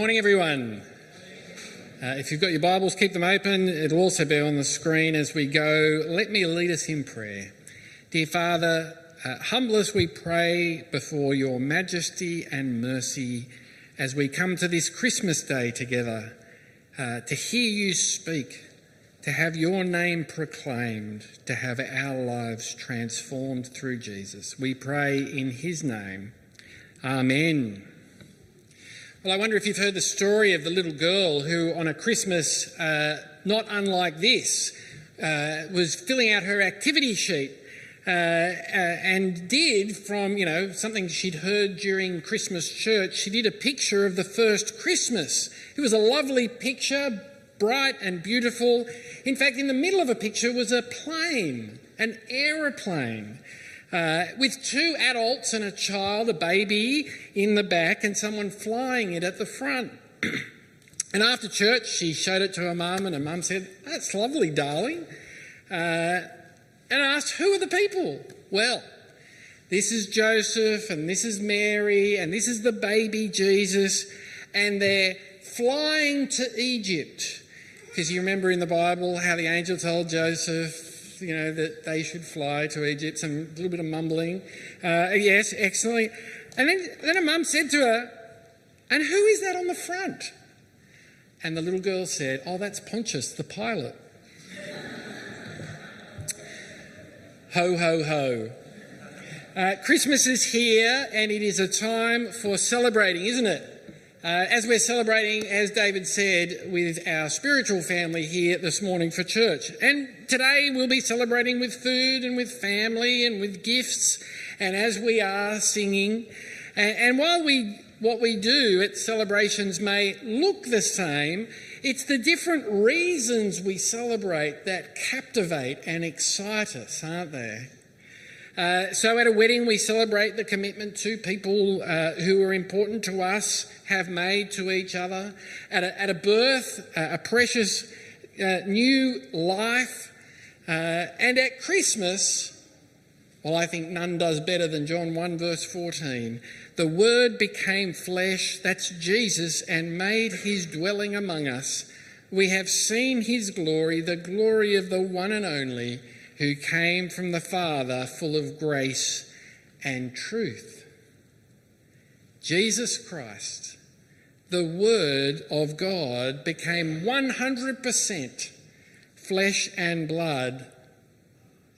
Morning, everyone. Uh, if you've got your Bibles, keep them open. It'll also be on the screen as we go. Let me lead us in prayer. Dear Father, uh, humble us, we pray, before your majesty and mercy as we come to this Christmas day together uh, to hear you speak, to have your name proclaimed, to have our lives transformed through Jesus. We pray in his name. Amen. Well, I wonder if you've heard the story of the little girl who, on a Christmas uh, not unlike this, uh, was filling out her activity sheet uh, uh, and did from, you know, something she'd heard during Christmas church, she did a picture of the first Christmas. It was a lovely picture, bright and beautiful. In fact, in the middle of a picture was a plane, an aeroplane. Uh, with two adults and a child, a baby in the back, and someone flying it at the front. and after church, she showed it to her mum, and her mum said, That's lovely, darling. Uh, and asked, Who are the people? Well, this is Joseph, and this is Mary, and this is the baby Jesus, and they're flying to Egypt. Because you remember in the Bible how the angel told Joseph, you know, that they should fly to Egypt, some little bit of mumbling. Uh, yes, excellent. And then, then her mum said to her, And who is that on the front? And the little girl said, Oh, that's Pontius, the pilot. ho, ho, ho. Uh, Christmas is here, and it is a time for celebrating, isn't it? Uh, as we're celebrating, as David said, with our spiritual family here this morning for church. And today we'll be celebrating with food and with family and with gifts, and as we are singing. And, and while we what we do at celebrations may look the same, it's the different reasons we celebrate that captivate and excite us, aren't they? Uh, so at a wedding, we celebrate the commitment two people uh, who are important to us have made to each other. At a, at a birth, uh, a precious uh, new life. Uh, and at Christmas, well, I think none does better than John 1, verse 14. The Word became flesh, that's Jesus, and made his dwelling among us. We have seen his glory, the glory of the one and only who came from the Father, full of grace and truth. Jesus Christ, the Word of God, became 100% flesh and blood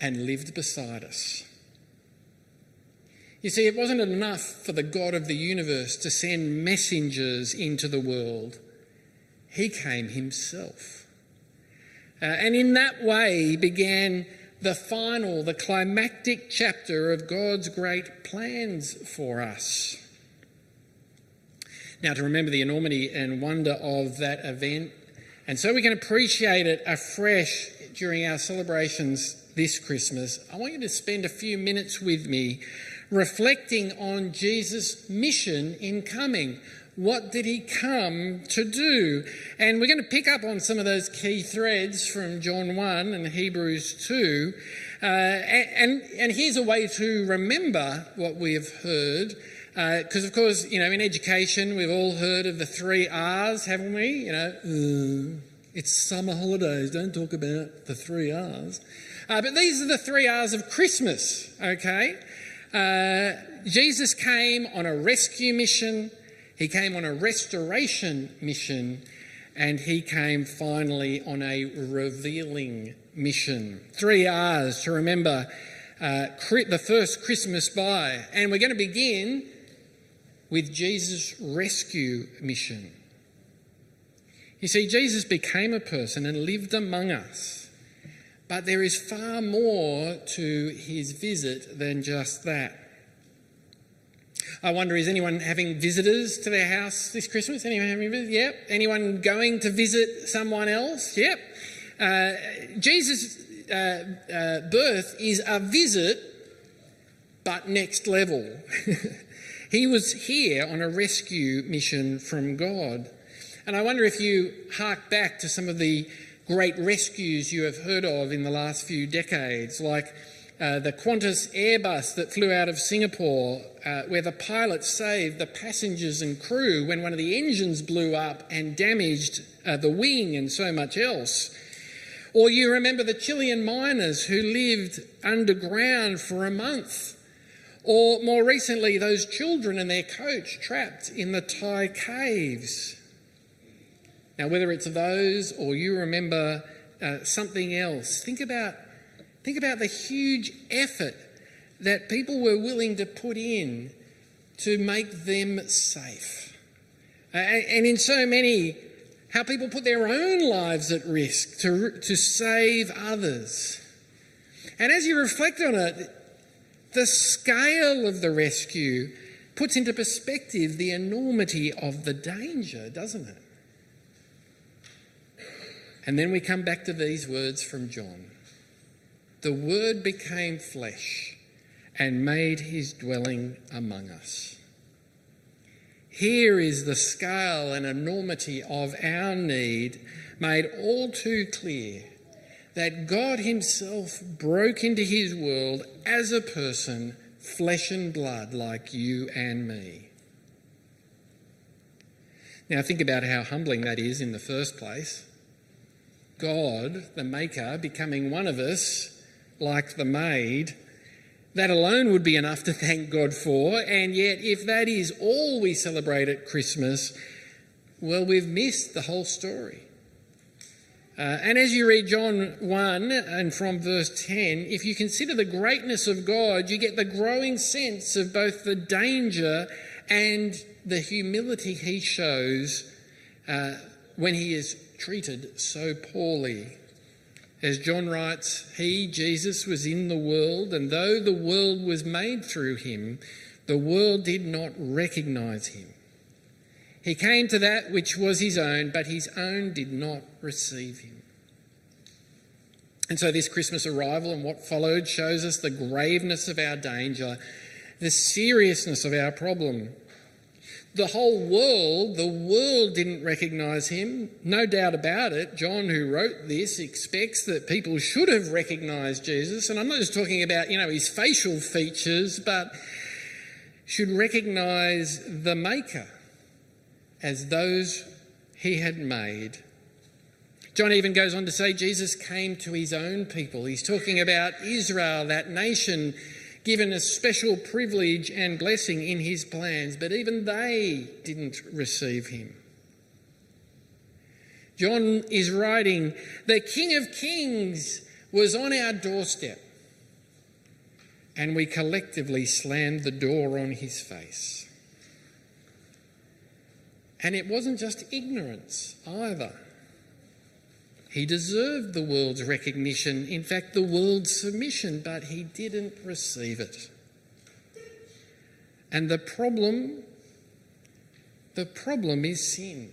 and lived beside us. You see, it wasn't enough for the God of the universe to send messengers into the world, He came Himself. Uh, and in that way began the final, the climactic chapter of God's great plans for us. Now, to remember the enormity and wonder of that event, and so we can appreciate it afresh during our celebrations this Christmas, I want you to spend a few minutes with me reflecting on Jesus' mission in coming. What did he come to do? And we're going to pick up on some of those key threads from John 1 and Hebrews 2. Uh, and, and here's a way to remember what we have heard. Because, uh, of course, you know, in education, we've all heard of the three R's, haven't we? You know, it's summer holidays, don't talk about the three R's. Uh, but these are the three R's of Christmas, okay? Uh, Jesus came on a rescue mission he came on a restoration mission and he came finally on a revealing mission. Three R's to remember uh, the first Christmas by. And we're going to begin with Jesus' rescue mission. You see, Jesus became a person and lived among us. But there is far more to his visit than just that. I wonder, is anyone having visitors to their house this Christmas? Anyone having visitors? Yep. Anyone going to visit someone else? Yep. Uh, Jesus' uh, uh, birth is a visit, but next level. he was here on a rescue mission from God. And I wonder if you hark back to some of the great rescues you have heard of in the last few decades, like uh, the Qantas Airbus that flew out of Singapore, uh, where the pilot saved the passengers and crew when one of the engines blew up and damaged uh, the wing and so much else. Or you remember the Chilean miners who lived underground for a month. Or more recently, those children and their coach trapped in the Thai caves. Now, whether it's those or you remember uh, something else, think about Think about the huge effort that people were willing to put in to make them safe. And in so many, how people put their own lives at risk to, to save others. And as you reflect on it, the scale of the rescue puts into perspective the enormity of the danger, doesn't it? And then we come back to these words from John the Word became flesh and made his dwelling among us. Here is the scale and enormity of our need made all too clear that God Himself broke into His world as a person, flesh and blood, like you and me. Now, think about how humbling that is in the first place. God, the Maker, becoming one of us like the maid, that alone would be enough to thank God for. And yet, if that is all we celebrate at Christmas, well, we've missed the whole story. Uh, and as you read John 1 and from verse 10, if you consider the greatness of God, you get the growing sense of both the danger and the humility he shows uh, when he is treated so poorly as John writes, He, Jesus, was in the world, and though the world was made through him, the world did not recognize him. He came to that which was his own, but his own did not receive him. And so, this Christmas arrival and what followed shows us the graveness of our danger, the seriousness of our problem the whole world, the world didn't recognize him. No doubt about it. John, who wrote this, expects that people should have recognized Jesus. And I'm not just talking about, you know, his facial features, but should recognize the Maker as those he had made. John even goes on to say Jesus came to his own people. He's talking about Israel, that nation given a special privilege and blessing in his plans, but even they didn't receive him. John is writing, The King of Kings was on our doorstep, and we collectively slammed the door on his face. And it wasn't just ignorance either. He deserved the world's recognition, in fact, the world's submission, but he didn't receive it. And the problem, the problem is sin.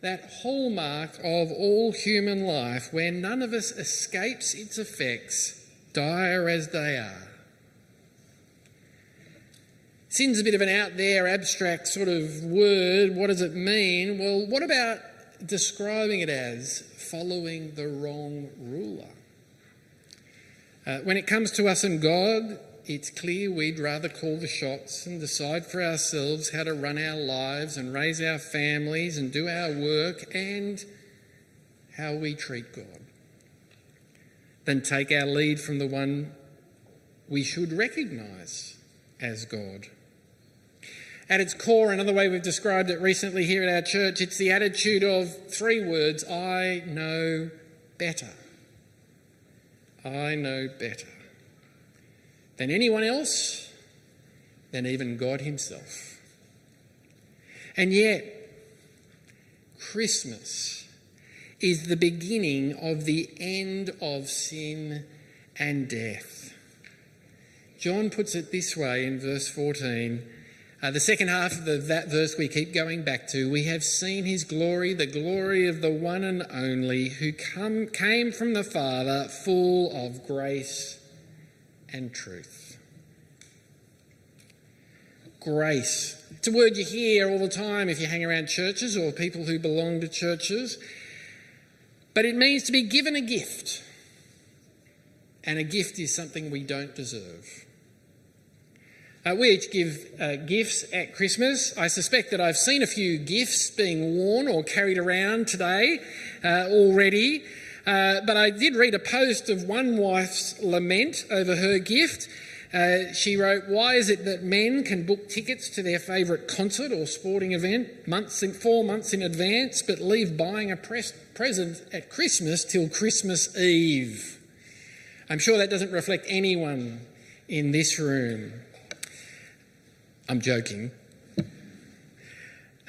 That hallmark of all human life where none of us escapes its effects, dire as they are. Sin's a bit of an out there, abstract sort of word. What does it mean? Well, what about describing it as following the wrong ruler. Uh, when it comes to us and God, it's clear we'd rather call the shots and decide for ourselves how to run our lives and raise our families and do our work and how we treat God than take our lead from the one we should recognise as God. At its core, another way we've described it recently here at our church, it's the attitude of three words I know better. I know better than anyone else, than even God Himself. And yet, Christmas is the beginning of the end of sin and death. John puts it this way in verse 14 uh, the second half of the, that verse we keep going back to, we have seen his glory, the glory of the one and only who come, came from the Father, full of grace and truth. Grace. It's a word you hear all the time if you hang around churches or people who belong to churches. But it means to be given a gift. and a gift is something we don't deserve. Uh, we each give uh, gifts at Christmas. I suspect that I've seen a few gifts being worn or carried around today uh, already. Uh, but I did read a post of one wife's lament over her gift. Uh, she wrote, Why is it that men can book tickets to their favourite concert or sporting event months in, four months in advance, but leave buying a pres- present at Christmas till Christmas Eve? I'm sure that doesn't reflect anyone in this room. I'm joking.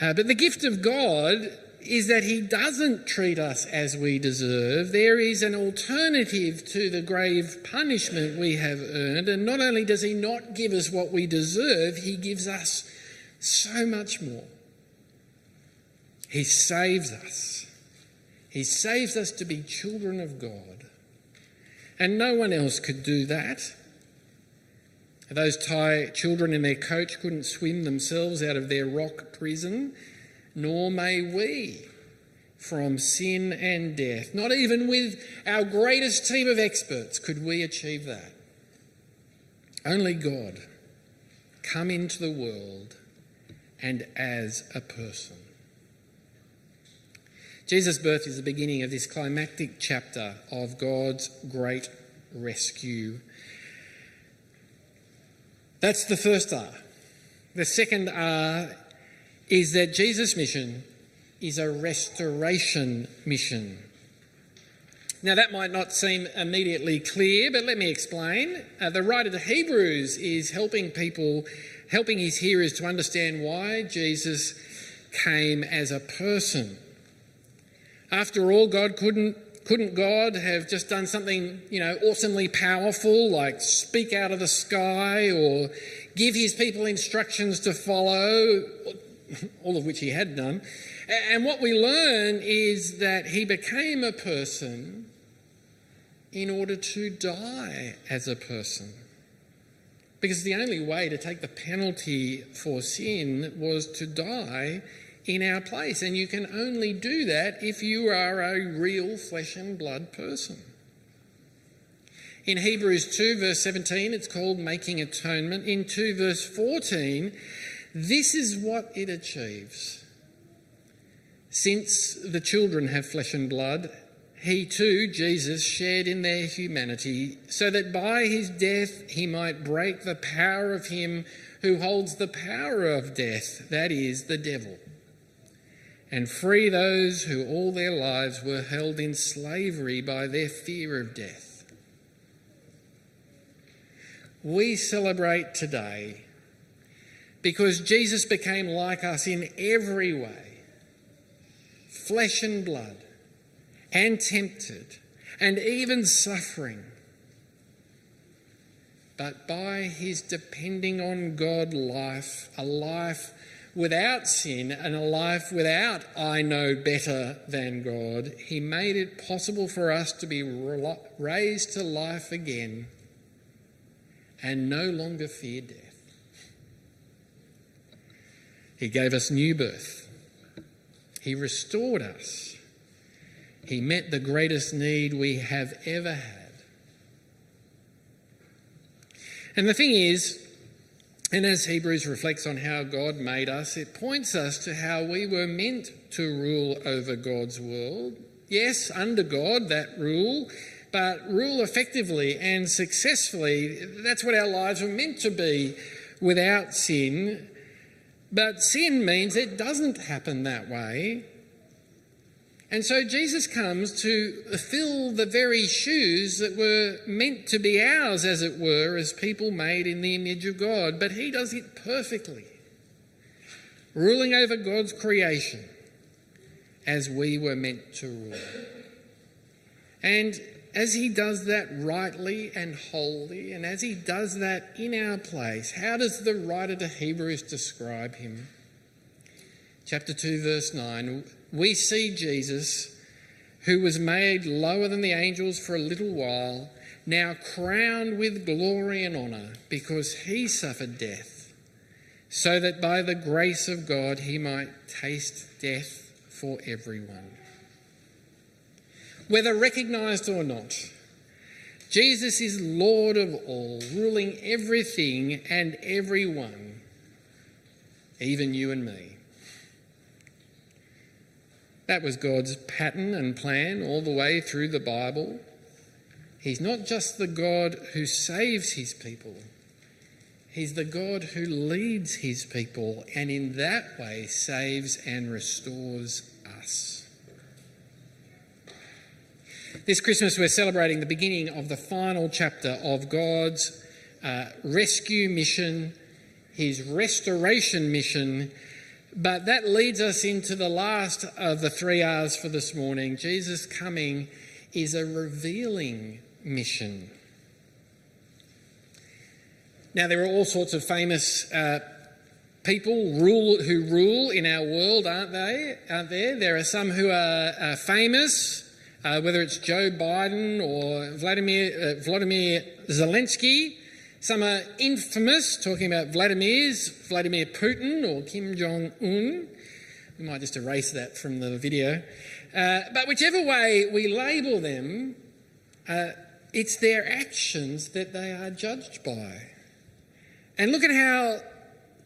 Uh, but the gift of God is that he doesn't treat us as we deserve. There is an alternative to the grave punishment we have earned. And not only does he not give us what we deserve, he gives us so much more. He saves us. He saves us to be children of God. And no one else could do that. Those Thai children in their coach couldn't swim themselves out of their rock prison nor may we from sin and death. Not even with our greatest team of experts could we achieve that. Only God come into the world and as a person. Jesus' birth is the beginning of this climactic chapter of God's great rescue. That's the first R. The second R is that Jesus' mission is a restoration mission. Now, that might not seem immediately clear, but let me explain. Uh, the writer to Hebrews is helping people, helping his hearers to understand why Jesus came as a person. After all, God couldn't couldn't God have just done something, you know, awesomely powerful, like speak out of the sky or give his people instructions to follow? all of which he had done. And what we learn is that he became a person in order to die as a person. Because the only way to take the penalty for sin was to die in our place. And you can only do that if you are a real flesh and blood person. In Hebrews 2, verse 17, it's called making atonement. In 2, verse 14, this is what it achieves. Since the children have flesh and blood, he too, Jesus, shared in their humanity, so that by his death he might break the power of him who holds the power of death, that is, the devil, and free those who all their lives were held in slavery by their fear of death. We celebrate today because Jesus became like us in every way flesh and blood, and tempted, and even suffering. But by his depending on God life, a life without sin and a life without I know better than God, he made it possible for us to be raised to life again and no longer fear death. He gave us new birth. He restored us. He met the greatest need we have ever had. And the thing is, and as Hebrews reflects on how God made us, it points us to how we were meant to rule over God's world. Yes, under God, that rule, but rule effectively and successfully. That's what our lives were meant to be without sin but sin means it doesn't happen that way. And so Jesus comes to fill the very shoes that were meant to be ours, as it were, as people made in the image of God. But he does it perfectly, ruling over God's creation as we were meant to rule. And as he does that rightly and wholly, and as he does that in our place, how does the writer to Hebrews describe him? Chapter 2, verse 9 we see Jesus, who was made lower than the angels for a little while, now crowned with glory and honour because he suffered death, so that by the grace of God he might taste death for everyone whether recognised or not. Jesus is Lord of all, ruling everything and everyone, even you and me. That was God's pattern and plan all the way through the Bible. He's not just the God who saves his people, He's the God who leads his people and in that way saves and restores us. This Christmas, we're celebrating the beginning of the final chapter of God's uh, rescue mission, his restoration mission. But that leads us into the last of the three R's for this morning. Jesus' coming is a revealing mission. Now, there are all sorts of famous uh, people rule, who rule in our world, aren't they? Aren't there? There are some who are uh, famous, uh, whether it's Joe Biden or Vladimir, uh, Vladimir Zelensky. Some are infamous, talking about Vladimir's, Vladimir Putin or Kim Jong Un. We might just erase that from the video. Uh, but whichever way we label them, uh, it's their actions that they are judged by. And look at how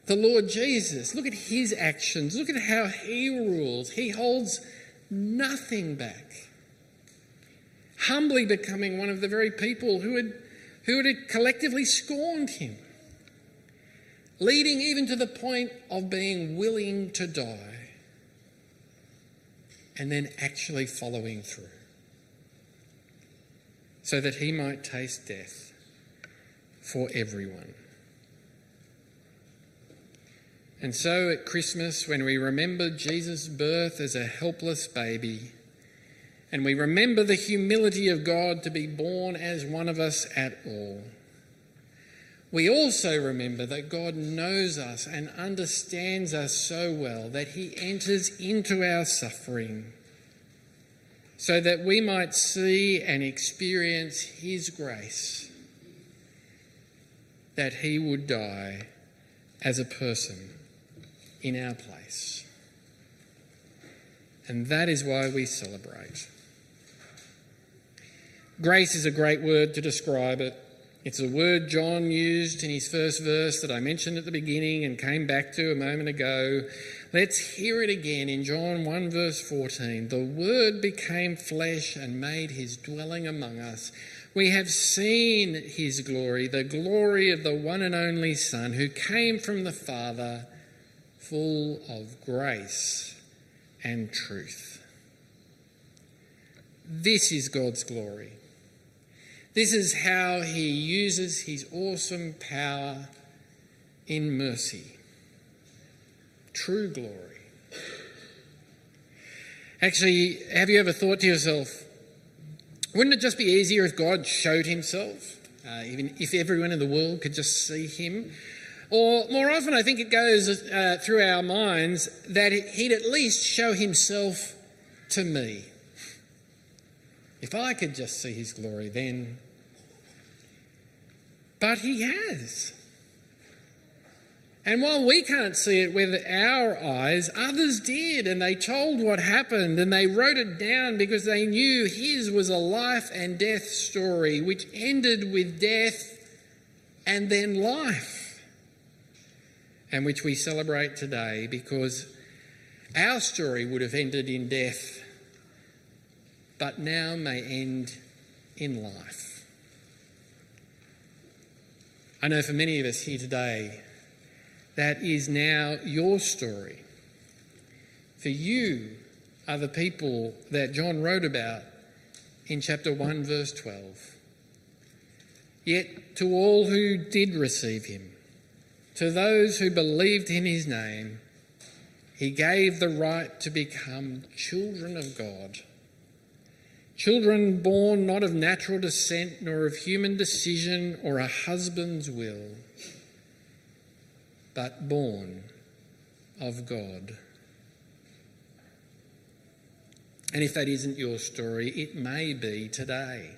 the Lord Jesus, look at his actions, look at how he rules. He holds nothing back. Humbly becoming one of the very people who had, who had collectively scorned him, leading even to the point of being willing to die, and then actually following through so that he might taste death for everyone. And so at Christmas, when we remember Jesus' birth as a helpless baby, and we remember the humility of God to be born as one of us at all, we also remember that God knows us and understands us so well that He enters into our suffering so that we might see and experience His grace, that He would die as a person in our place. And that is why we celebrate. Grace is a great word to describe it. It's a word John used in his first verse that I mentioned at the beginning and came back to a moment ago. Let's hear it again in John 1, verse 14. The Word became flesh and made his dwelling among us. We have seen his glory, the glory of the one and only Son who came from the Father full of grace and truth. This is God's glory. This is how he uses his awesome power in mercy. True glory. Actually, have you ever thought to yourself, wouldn't it just be easier if God showed himself? Uh, even if everyone in the world could just see him? Or more often, I think it goes uh, through our minds that he'd at least show himself to me. If I could just see his glory, then. But he has. And while we can't see it with our eyes, others did, and they told what happened, and they wrote it down because they knew his was a life and death story, which ended with death and then life and which we celebrate today because our story would have ended in death, but now may end in life. I know for many of us here today, that is now your story. For you are the people that John wrote about in chapter 1, verse 12. Yet to all who did receive him, to those who believed in his name, he gave the right to become children of God. Children born not of natural descent, nor of human decision or a husband's will, but born of God. And if that isn't your story, it may be today.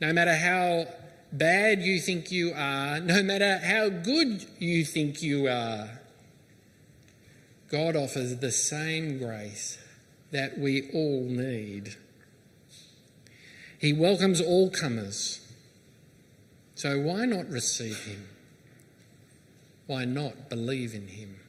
No matter how bad you think you are, no matter how good you think you are, God offers the same grace that we all need. He welcomes all comers. So why not receive him? Why not believe in him?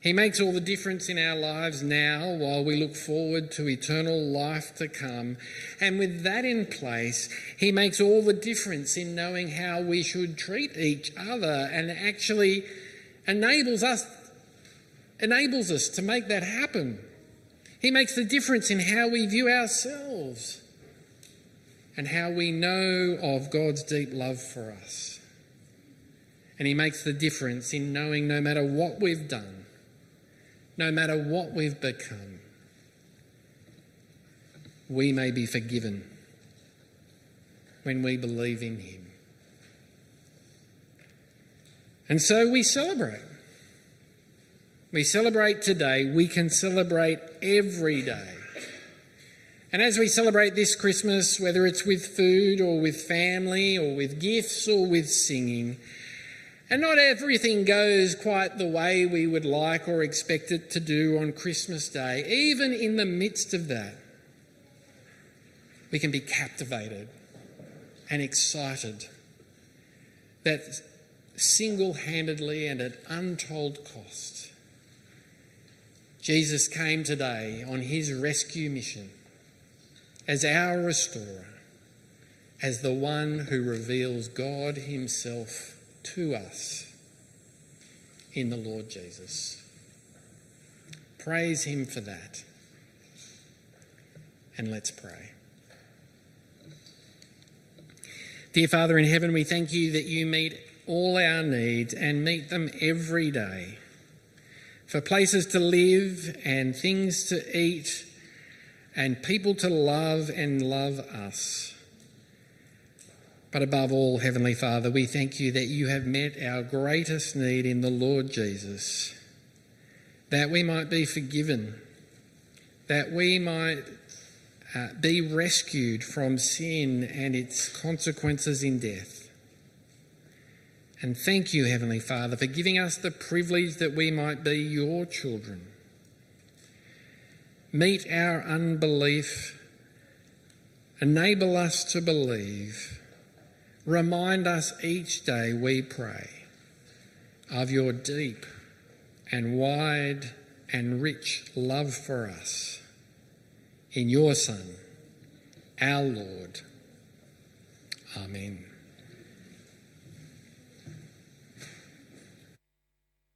He makes all the difference in our lives now while we look forward to eternal life to come. And with that in place, He makes all the difference in knowing how we should treat each other and actually enables us enables us to make that happen. He makes the difference in how we view ourselves and how we know of God's deep love for us. And He makes the difference in knowing no matter what we've done, no matter what we've become, we may be forgiven when we believe in Him. And so we celebrate. We celebrate today, we can celebrate every day. And as we celebrate this Christmas, whether it's with food or with family or with gifts or with singing, and not everything goes quite the way we would like or expect it to do on Christmas Day. Even in the midst of that, we can be captivated and excited that single handedly and at untold cost, Jesus came today on his rescue mission as our restorer, as the one who reveals God Himself to us in the Lord Jesus. Praise Him for that. And let's pray. Dear Father in heaven, we thank you that you meet all our needs and meet them every day. For places to live and things to eat and people to love and love us. But above all, Heavenly Father, we thank you that you have met our greatest need in the Lord Jesus, that we might be forgiven, that we might uh, be rescued from sin and its consequences in death. And thank you, Heavenly Father, for giving us the privilege that we might be your children. Meet our unbelief, enable us to believe Remind us each day, we pray, of your deep and wide and rich love for us in your Son, our Lord. Amen.